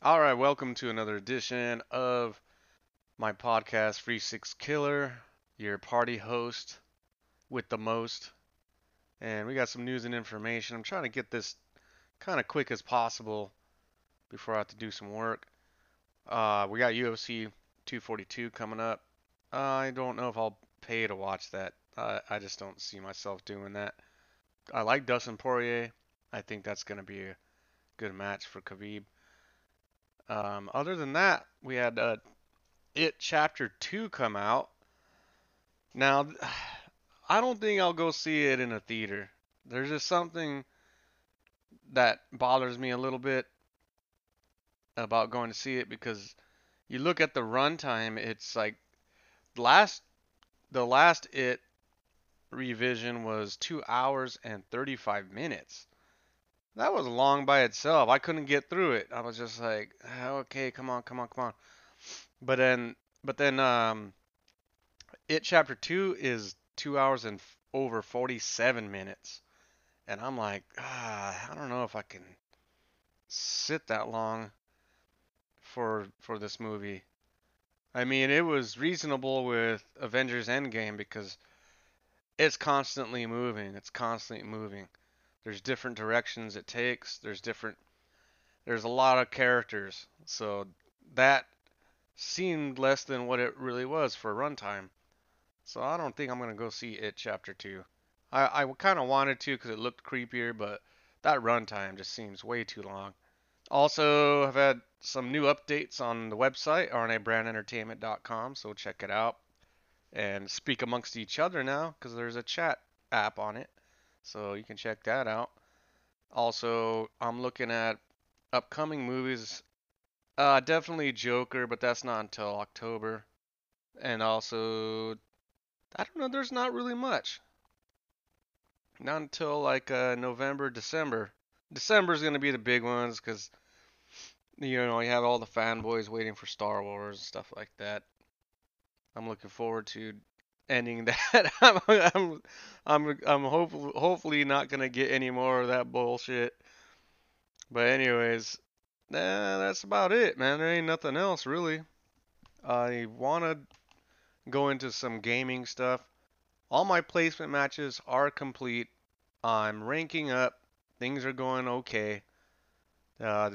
All right, welcome to another edition of my podcast, Free Six Killer, your party host with the most. And we got some news and information. I'm trying to get this kind of quick as possible before I have to do some work. Uh, we got UFC 242 coming up. I don't know if I'll pay to watch that. Uh, I just don't see myself doing that. I like Dustin Poirier. I think that's going to be a good match for Khabib. Um, other than that, we had uh, It Chapter 2 come out. Now, I don't think I'll go see it in a theater. There's just something that bothers me a little bit about going to see it because you look at the runtime, it's like last the last It revision was 2 hours and 35 minutes. That was long by itself. I couldn't get through it. I was just like, "Ah, okay, come on, come on, come on. But then, but then, um, it chapter two is two hours and f- over 47 minutes, and I'm like, ah, I don't know if I can sit that long for for this movie. I mean, it was reasonable with Avengers Endgame because it's constantly moving. It's constantly moving. There's different directions it takes. There's different there's a lot of characters. So that seemed less than what it really was for runtime. So I don't think I'm going to go see it chapter 2. I I kind of wanted to cuz it looked creepier, but that runtime just seems way too long. Also, I've had some new updates on the website, rnabrandentertainment.com, so check it out and speak amongst each other now because there's a chat app on it. So you can check that out. Also, I'm looking at upcoming movies. Uh, definitely Joker, but that's not until October. And also, I don't know, there's not really much. Not until like uh, November, December. December's gonna be the big ones because you know you have all the fanboys waiting for Star Wars and stuff like that. I'm looking forward to ending that. I'm I'm I'm I'm hopefully hopefully not gonna get any more of that bullshit. But anyways, nah, that's about it, man. There ain't nothing else really. I wanna go into some gaming stuff. All my placement matches are complete. I'm ranking up. Things are going okay. Uh,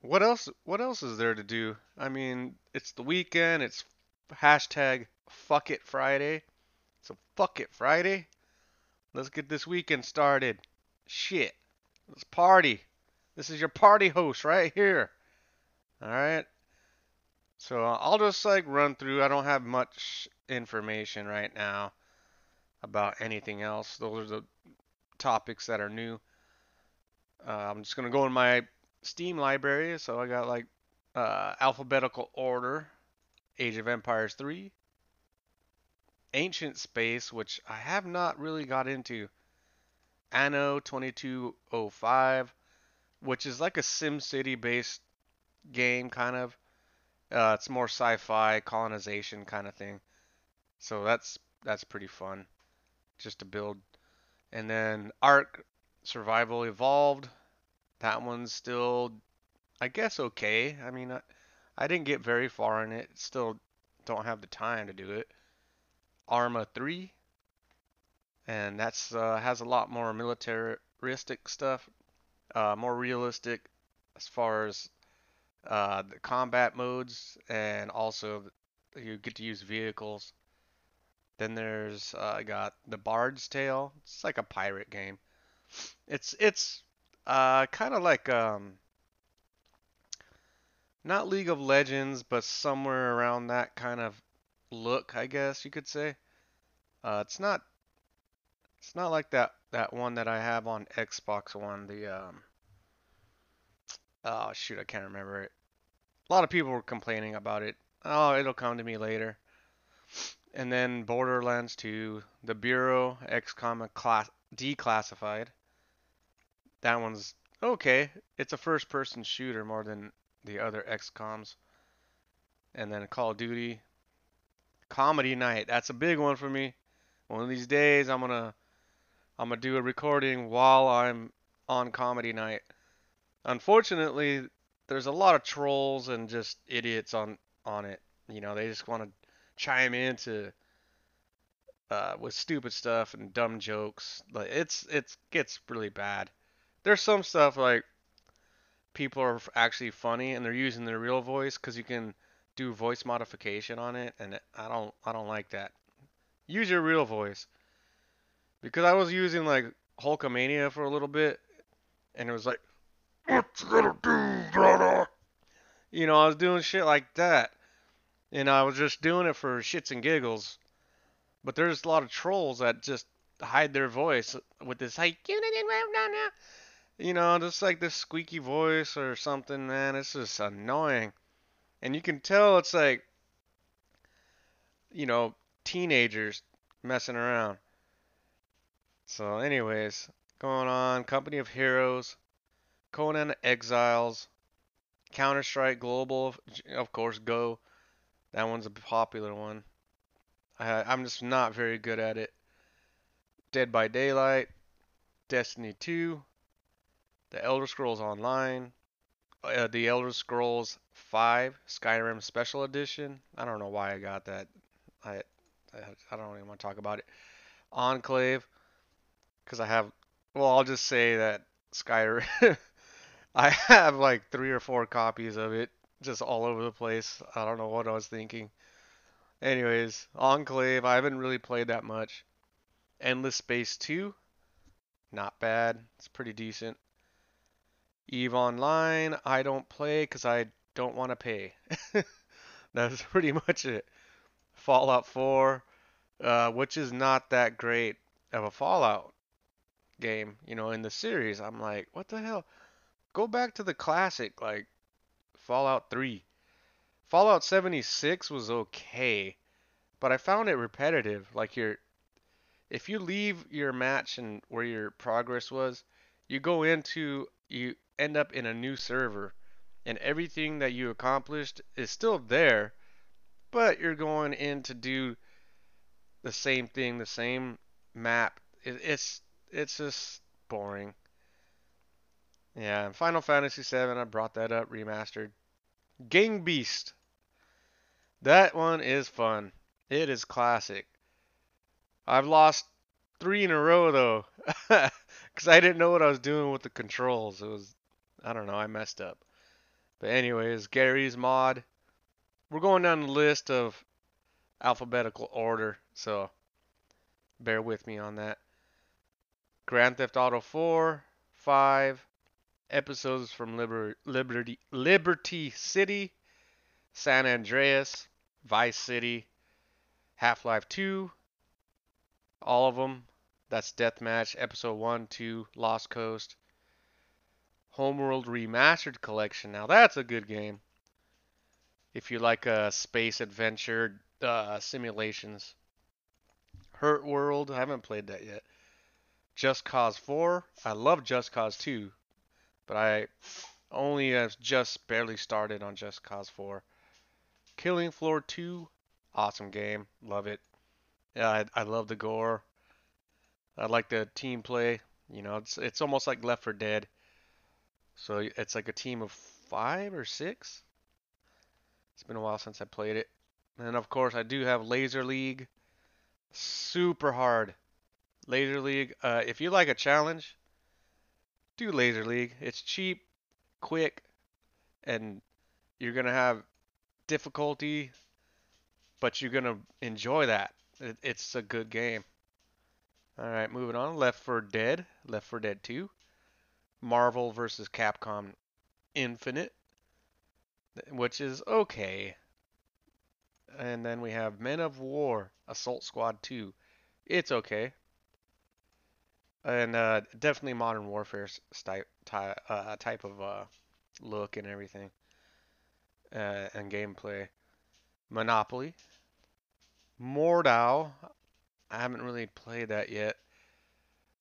what else? What else is there to do? I mean, it's the weekend. It's hashtag fuck it Friday. So fuck it Friday. Let's get this weekend started. Shit. Let's party. This is your party host right here. All right. So I'll just like run through. I don't have much information right now about anything else. Those are the topics that are new. Uh, I'm just gonna go in my Steam library. So I got like uh, alphabetical order, Age of Empires 3, Ancient Space, which I have not really got into, Anno 2205, which is like a SimCity based game kind of. Uh, it's more sci-fi colonization kind of thing. So that's that's pretty fun just to build. And then Ark Survival Evolved. That one's still I guess okay. I mean, I, I didn't get very far in it. Still don't have the time to do it. Arma 3 and that's uh, has a lot more militaristic stuff, uh, more realistic as far as uh, the combat modes, and also you get to use vehicles. Then there's uh, I got the Bard's Tale. It's like a pirate game. It's it's uh, kind of like um, not League of Legends, but somewhere around that kind of look, I guess you could say. Uh, it's not it's not like that that one that I have on Xbox One. The um, oh shoot, I can't remember it. A lot of people were complaining about it. Oh, it'll come to me later. And then Borderlands 2, The Bureau, XCOM class declassified. That one's okay. It's a first-person shooter more than the other XComs. And then Call of Duty, Comedy Night. That's a big one for me. One of these days, I'm gonna I'm gonna do a recording while I'm on Comedy Night. Unfortunately, there's a lot of trolls and just idiots on on it. You know, they just want to chime in to uh, with stupid stuff and dumb jokes. Like it's it gets really bad. There's some stuff like people are actually funny and they're using their real voice because you can do voice modification on it, and I don't I don't like that. Use your real voice because I was using like Hulkamania for a little bit, and it was like, "What you gonna do, brother?" You know, I was doing shit like that, and I was just doing it for shits and giggles. But there's a lot of trolls that just hide their voice with this like, you know, just like this squeaky voice or something, man. It's just annoying. And you can tell it's like, you know, teenagers messing around. So, anyways, going on Company of Heroes, Conan Exiles, Counter Strike Global, of course, Go. That one's a popular one. I, I'm just not very good at it. Dead by Daylight, Destiny 2, The Elder Scrolls Online, uh, The Elder Scrolls 5 Skyrim Special Edition. I don't know why I got that. I I, don't even want to talk about it. Enclave, because I have. Well, I'll just say that Skyrim. I have like three or four copies of it, just all over the place. I don't know what I was thinking. Anyways, Enclave, I haven't really played that much. Endless Space 2, not bad. It's pretty decent. Eve Online, I don't play because I don't want to pay. That's pretty much it. Fallout 4, uh, which is not that great of a Fallout game, you know, in the series. I'm like, what the hell? Go back to the classic, like Fallout 3. Fallout 76 was okay, but I found it repetitive. Like your if you leave your match and where your progress was, you go into you end up in a new server and everything that you accomplished is still there, you're going in to do the same thing, the same map. It, it's it's just boring. Yeah, Final Fantasy VII, I brought that up, remastered. Gang Beast. That one is fun. It is classic. I've lost three in a row though, because I didn't know what I was doing with the controls. It was, I don't know, I messed up. But anyways, Garry's Mod. We're going down the list of alphabetical order, so bear with me on that. Grand Theft Auto 4, 5, episodes from Liber- Liberty Liberty City, San Andreas, Vice City, Half Life 2, all of them. That's Deathmatch, Episode 1, 2, Lost Coast, Homeworld Remastered Collection. Now that's a good game. If you like a space adventure uh, simulations. Hurtworld, I haven't played that yet. Just Cause 4, I love Just Cause 2, but I only have just barely started on Just Cause 4. Killing Floor 2, awesome game. Love it. Yeah, I, I love the gore. I like the team play. You know, it's it's almost like Left 4 Dead. So it's like a team of five or six. It's been a while since I played it. And of course, I do have Laser League. Super hard. Laser League. Uh, if you like a challenge, do Laser League. It's cheap, quick, and you're gonna have difficulty, but you're gonna enjoy that. It, it's a good game. All right, moving on. Left 4 Dead, Left 4 Dead 2, Marvel vs. Capcom Infinite, which is okay. And then we have Men of War, Assault Squad 2. It's okay. And uh, definitely Modern Warfare type, uh, type of uh, look and everything uh, and gameplay. Monopoly. Mordhau. I haven't really played that yet.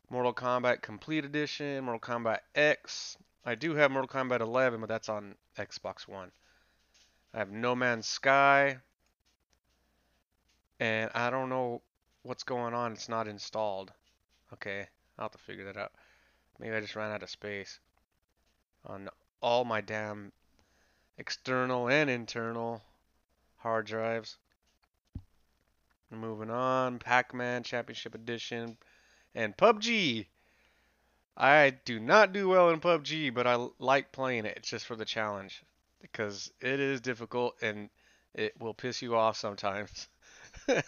Mortal Kombat Complete Edition, Mortal Kombat X. I do have Mortal Kombat 11, but that's on Xbox One. I have No Man's Sky. And I don't know what's going on. It's not installed. Okay, I'll have to figure that out. Maybe I just ran out of space on all my damn external and internal hard drives. Moving on, Pac-Man Championship Edition and PUBG. I do not do well in PUBG, but I like playing it It's just for the challenge because it is difficult and it will piss you off sometimes.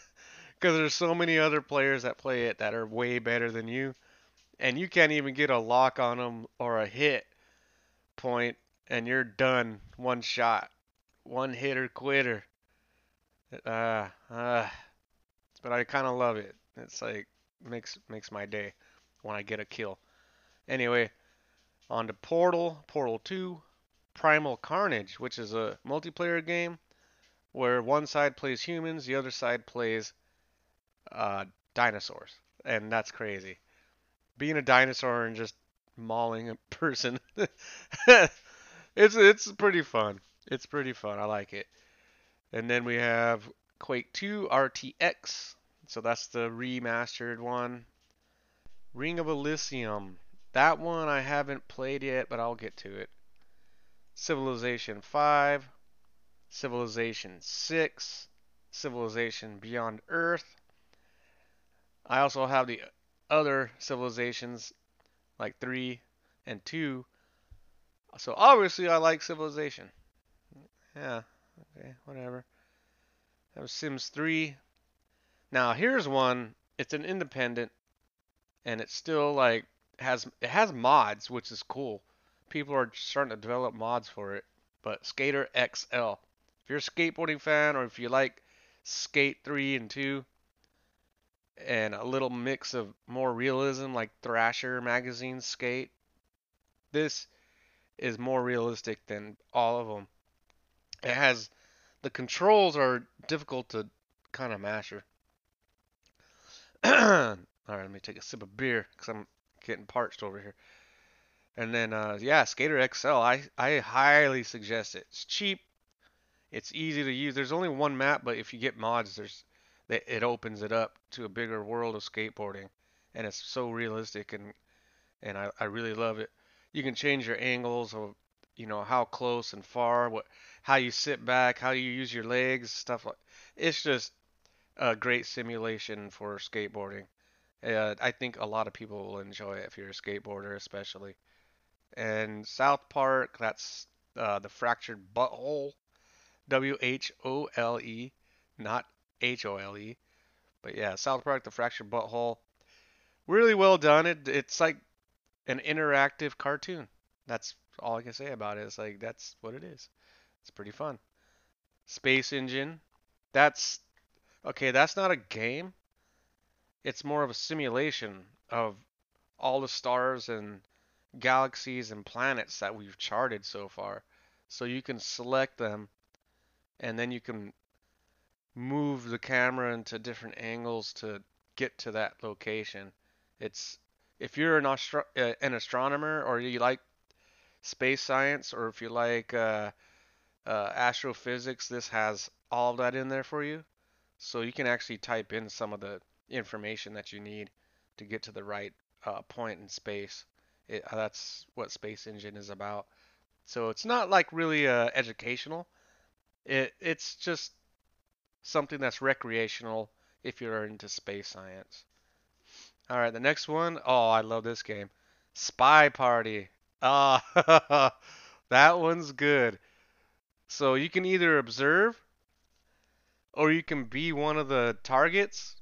Because there's so many other players that play it that are way better than you, and you can't even get a lock on them or a hit point, and you're done. One shot, one hitter quitter. Uh, uh, but I kind of love it. It's like makes makes my day when I get a kill. Anyway, on to Portal, Portal 2, Primal Carnage, which is a multiplayer game where one side plays humans, the other side plays uh, dinosaurs, and that's crazy. Being a dinosaur and just mauling a person, it's it's pretty fun. It's pretty fun. I like it. And then we have Quake 2 RTX, so that's the remastered one. Ring of Elysium, that one I haven't played yet, but I'll get to it. Civilization 5, Civilization 6, Civilization Beyond Earth. I also have the other civilizations like 3 and 2. So obviously I like Civilization. Yeah, okay, whatever. That was Sims 3. Now here's one. It's an independent and it's still like has it has mods, which is cool. People are starting to develop mods for it. But Skater XL. If you're a skateboarding fan or if you like Skate 3 and 2 and a little mix of more realism like Thrasher magazine skate, this is more realistic than all of them. It has the controls are difficult to kind of master. All right, let me take a sip of beer because I'm getting parched over here. And then, uh, yeah, Skater XL, I, I highly suggest it. It's cheap. It's easy to use. There's only one map, but if you get mods, there's it opens it up to a bigger world of skateboarding, and it's so realistic and and I, I really love it. You can change your angles of you know how close and far, what how you sit back, how you use your legs, stuff like. It's just a great simulation for skateboarding. Uh, I think a lot of people will enjoy it if you're a skateboarder, especially. And South Park, that's uh, the fractured butthole, W H O L E, not H O L E. But yeah, South Park, the fractured butthole, really well done. It it's like an interactive cartoon. That's all I can say about it. It's like that's what it is. It's pretty fun. Space Engine, that's okay. That's not a game it's more of a simulation of all the stars and galaxies and planets that we've charted so far. So you can select them and then you can move the camera into different angles to get to that location. It's if you're an, astro- uh, an astronomer or you like space science or if you like uh, uh, astrophysics, this has all of that in there for you. So you can actually type in some of the information that you need to get to the right uh, point in space. It, uh, that's what Space Engine is about. So it's not like really uh, educational. It it's just something that's recreational if you're into space science. All right, the next one. Oh, I love this game. Spy Party. Ah, that one's good. So you can either observe or you can be one of the targets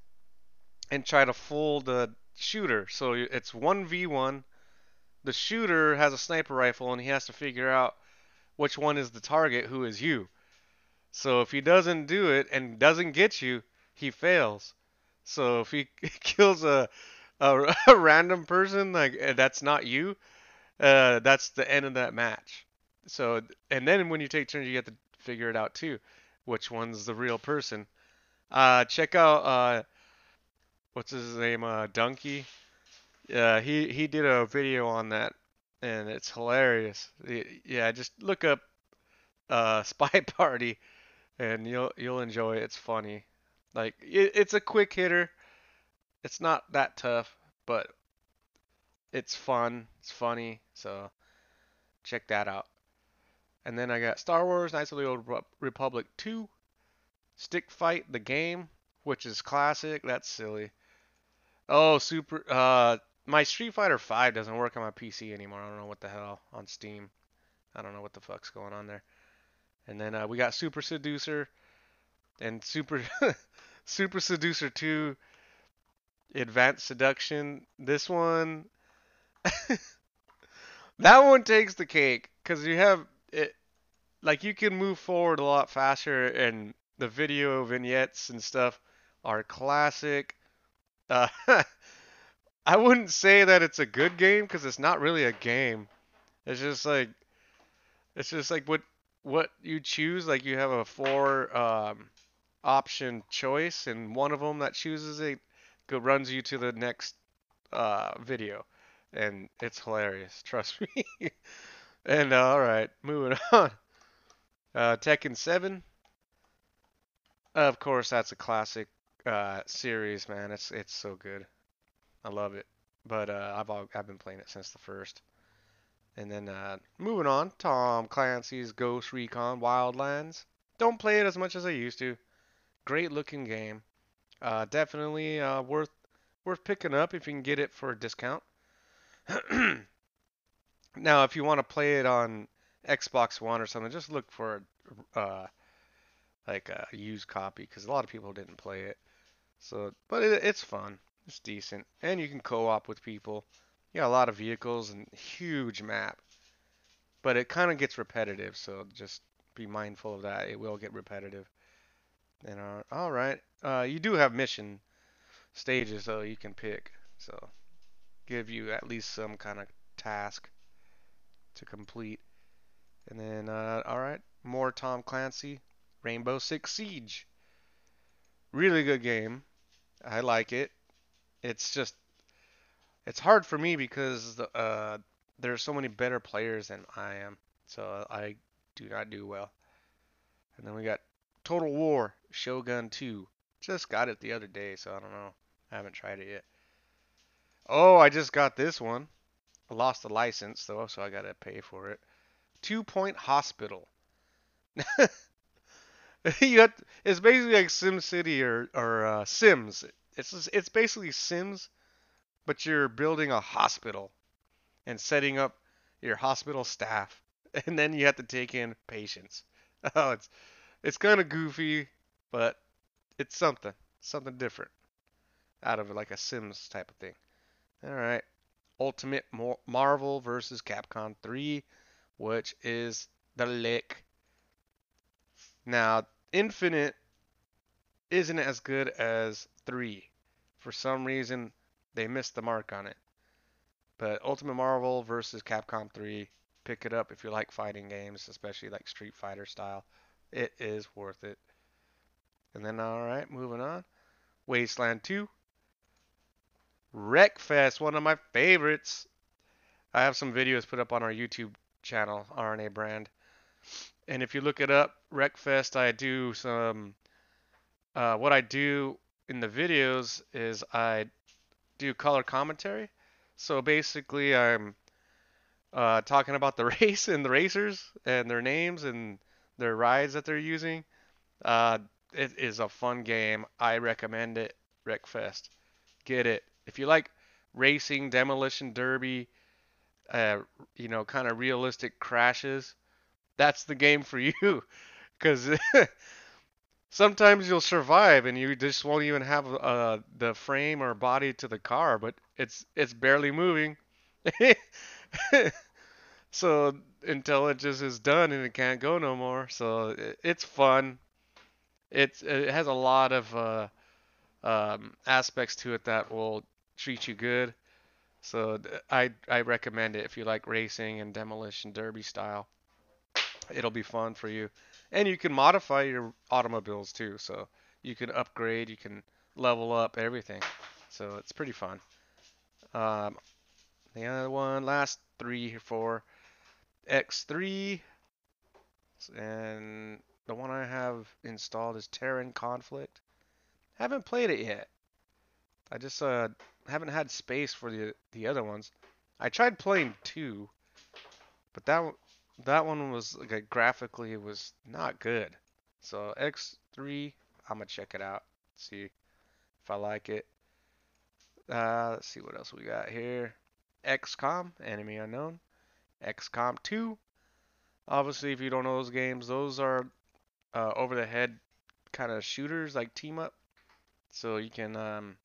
and try to fool the shooter. So it's 1v1. The shooter has a sniper rifle and he has to figure out which one is the target, who is you. So if he doesn't do it and doesn't get you, he fails. So if he kills a a, a random person like eh, that's not you, uh, that's the end of that match. So and then when you take turns, you have to figure it out too, which one's the real person. Uh, check out uh, what's his name, uh, Donkey. Yeah, he he did a video on that, and it's hilarious. Yeah, just look up uh, Spy Party, and you'll you'll enjoy it. It's funny. Like it, it's a quick hitter. It's not that tough, but it's fun. It's funny. So check that out. And then I got Star Wars Knights of the Old Republic 2, Stick Fight the game, which is classic. That's silly. Oh, super. Uh, my Street Fighter 5 doesn't work on my PC anymore. I don't know what the hell on Steam. I don't know what the fuck's going on there. And then uh, we got Super Seducer and Super Super Seducer 2 Advanced Seduction. This one that one takes the cake cuz you have it like you can move forward a lot faster and the video vignettes and stuff are classic. Uh, I wouldn't say that it's a good game because it's not really a game. It's just like it's just like what what you choose. Like you have a four um, option choice, and one of them that chooses it go, runs you to the next uh, video, and it's hilarious. Trust me. and uh, all right, moving on. Uh, Tekken 7. Of course, that's a classic uh, series, man. It's it's so good. I love it. But uh, I've I've been playing it since the first. And then uh, moving on, Tom Clancy's Ghost Recon Wildlands. Don't play it as much as I used to. Great looking game. Uh, definitely uh, worth worth picking up if you can get it for a discount. now, if you want to play it on Xbox One or something, just look for uh, like a used copy because a lot of people didn't play it. So, but it, it's fun. It's decent, and you can co-op with people. You got a lot of vehicles and huge map, but it kind of gets repetitive. So just be mindful of that. It will get repetitive. And uh, all right, uh, you do have mission stages though you can pick, so give you at least some kind of task to complete. And then uh, all right, more Tom Clancy, Rainbow Six Siege. Really good game. I like it it's just it's hard for me because the, uh, there are so many better players than I am, so I do not do well. And then we got Total War Shogun 2. Just got it the other day, so I don't know. I haven't tried it yet. Oh, I just got this one. I lost the license though, so I gotta pay for it. Two Point Hospital. you have, it's basically like Sim City or or uh, Sims. It's it's basically Sims, but you're building a hospital and setting up your hospital staff, and then you have to take in patients. Oh, it's it's kind of goofy, but it's something something different out of like a Sims type of thing. All right, Ultimate Marvel versus Capcom 3, which is the lick. Now, Infinite isn't as good as 3. For some reason, they missed the mark on it. But Ultimate Marvel versus Capcom 3, pick it up if you like fighting games, especially like Street Fighter style. It is worth it. And then, alright, moving on. Wasteland 2. Wreckfest, one of my favorites. I have some videos put up on our YouTube channel, RNA brand. And if you look it up, Wreckfest, I do some uh, what I do in the videos is I do color commentary. So basically, I'm uh, talking about the race and the racers and their names and their rides that they're using. Uh, it is a fun game. I recommend it. Wreckfest. Get it. If you like racing, demolition derby, uh, you know, kind of realistic crashes, that's the game for you. Because sometimes you'll survive and you just won't even have uh, the frame or body to the car, but it's it's barely moving. so until it just is done and it can't go no more. So it's fun. It's it has a lot of uh, um, aspects to it that will treat you good. So I I recommend it if you like racing and demolition derby style. It'll be fun for you and you can modify your automobiles too. So you can upgrade, you can level up everything. So it's pretty fun. Um, the other one, last three or four, X3, and the one I have installed is Terran Conflict. Haven't played it yet. I just uh, haven't had space for the the other ones. I tried playing two, but that that one was like graphically it was not good. So X3, I'm gonna check it out, see if I like it. Uh, let's see what else we got here. XCOM, Enemy Unknown. XCOM 2. Obviously, if you don't know those games, those are uh, over the head kind of shooters, like team up. So you can um,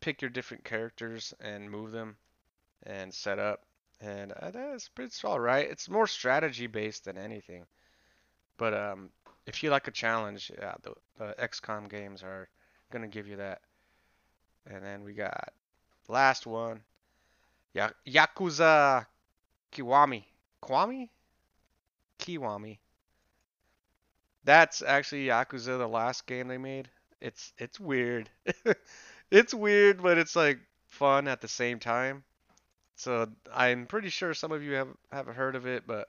pick your different characters and move them and set up. And uh, that's it's all right. It's more strategy based than anything. But um, if you like a challenge, yeah, the, the XCOM games are gonna give you that. And then we got last one, ya- Yakuza Kiwami. Kiwami? Kiwami. That's actually Yakuza, the last game they made. It's it's weird. it's weird, but it's like fun at the same time. So I'm pretty sure some of you have haven't heard of it, but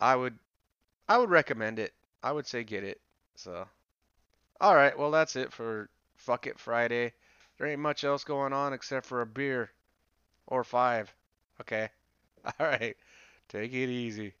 I would I would recommend it. I would say get it. So all right, well that's it for Fuck It Friday. There ain't much else going on except for a beer or five. Okay. All right. Take it easy.